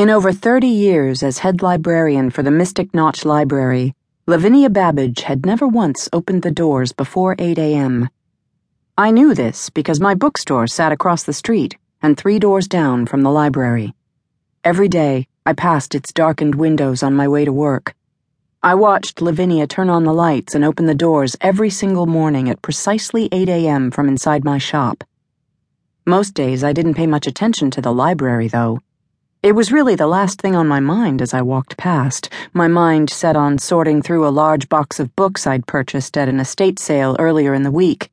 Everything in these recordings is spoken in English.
In over 30 years as head librarian for the Mystic Notch Library, Lavinia Babbage had never once opened the doors before 8 a.m. I knew this because my bookstore sat across the street and three doors down from the library. Every day, I passed its darkened windows on my way to work. I watched Lavinia turn on the lights and open the doors every single morning at precisely 8 a.m. from inside my shop. Most days I didn't pay much attention to the library, though. It was really the last thing on my mind as I walked past, my mind set on sorting through a large box of books I'd purchased at an estate sale earlier in the week.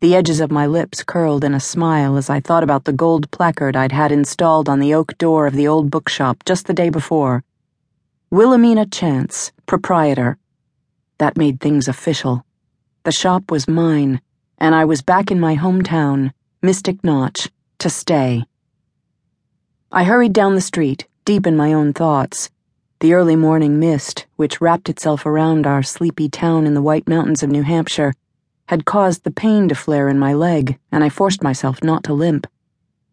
The edges of my lips curled in a smile as I thought about the gold placard I'd had installed on the oak door of the old bookshop just the day before. Wilhelmina Chance, proprietor. That made things official. The shop was mine, and I was back in my hometown, Mystic Notch, to stay. I hurried down the street, deep in my own thoughts. The early morning mist, which wrapped itself around our sleepy town in the White Mountains of New Hampshire, had caused the pain to flare in my leg, and I forced myself not to limp.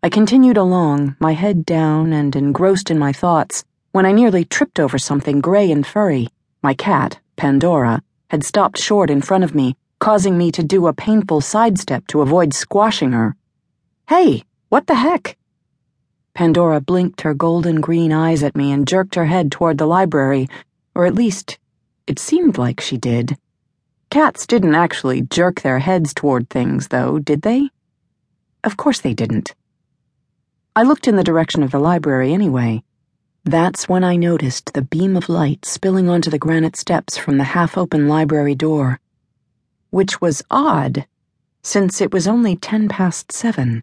I continued along, my head down and engrossed in my thoughts, when I nearly tripped over something gray and furry. My cat, Pandora, had stopped short in front of me, causing me to do a painful sidestep to avoid squashing her. Hey, what the heck? Pandora blinked her golden green eyes at me and jerked her head toward the library, or at least, it seemed like she did. Cats didn't actually jerk their heads toward things, though, did they? Of course they didn't. I looked in the direction of the library anyway. That's when I noticed the beam of light spilling onto the granite steps from the half open library door. Which was odd, since it was only ten past seven.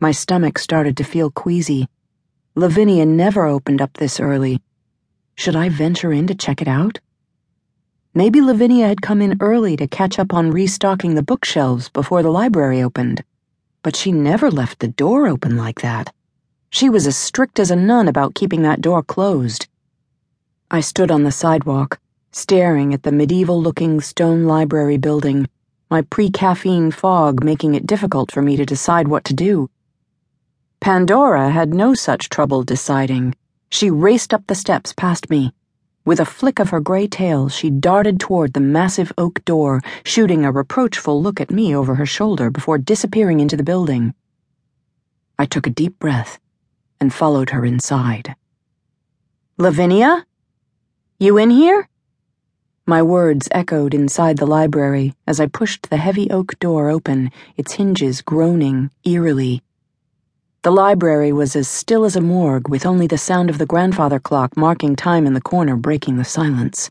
My stomach started to feel queasy. Lavinia never opened up this early. Should I venture in to check it out? Maybe Lavinia had come in early to catch up on restocking the bookshelves before the library opened. But she never left the door open like that. She was as strict as a nun about keeping that door closed. I stood on the sidewalk, staring at the medieval looking stone library building, my pre caffeine fog making it difficult for me to decide what to do. Pandora had no such trouble deciding. She raced up the steps past me. With a flick of her gray tail, she darted toward the massive oak door, shooting a reproachful look at me over her shoulder before disappearing into the building. I took a deep breath and followed her inside. Lavinia? You in here? My words echoed inside the library as I pushed the heavy oak door open, its hinges groaning eerily. The library was as still as a morgue, with only the sound of the grandfather clock marking time in the corner breaking the silence.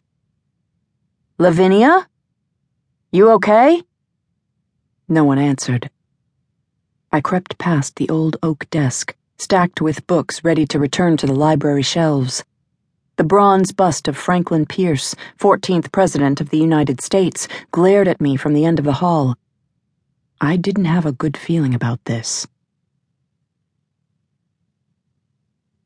Lavinia? You okay? No one answered. I crept past the old oak desk, stacked with books ready to return to the library shelves. The bronze bust of Franklin Pierce, 14th President of the United States, glared at me from the end of the hall. I didn't have a good feeling about this.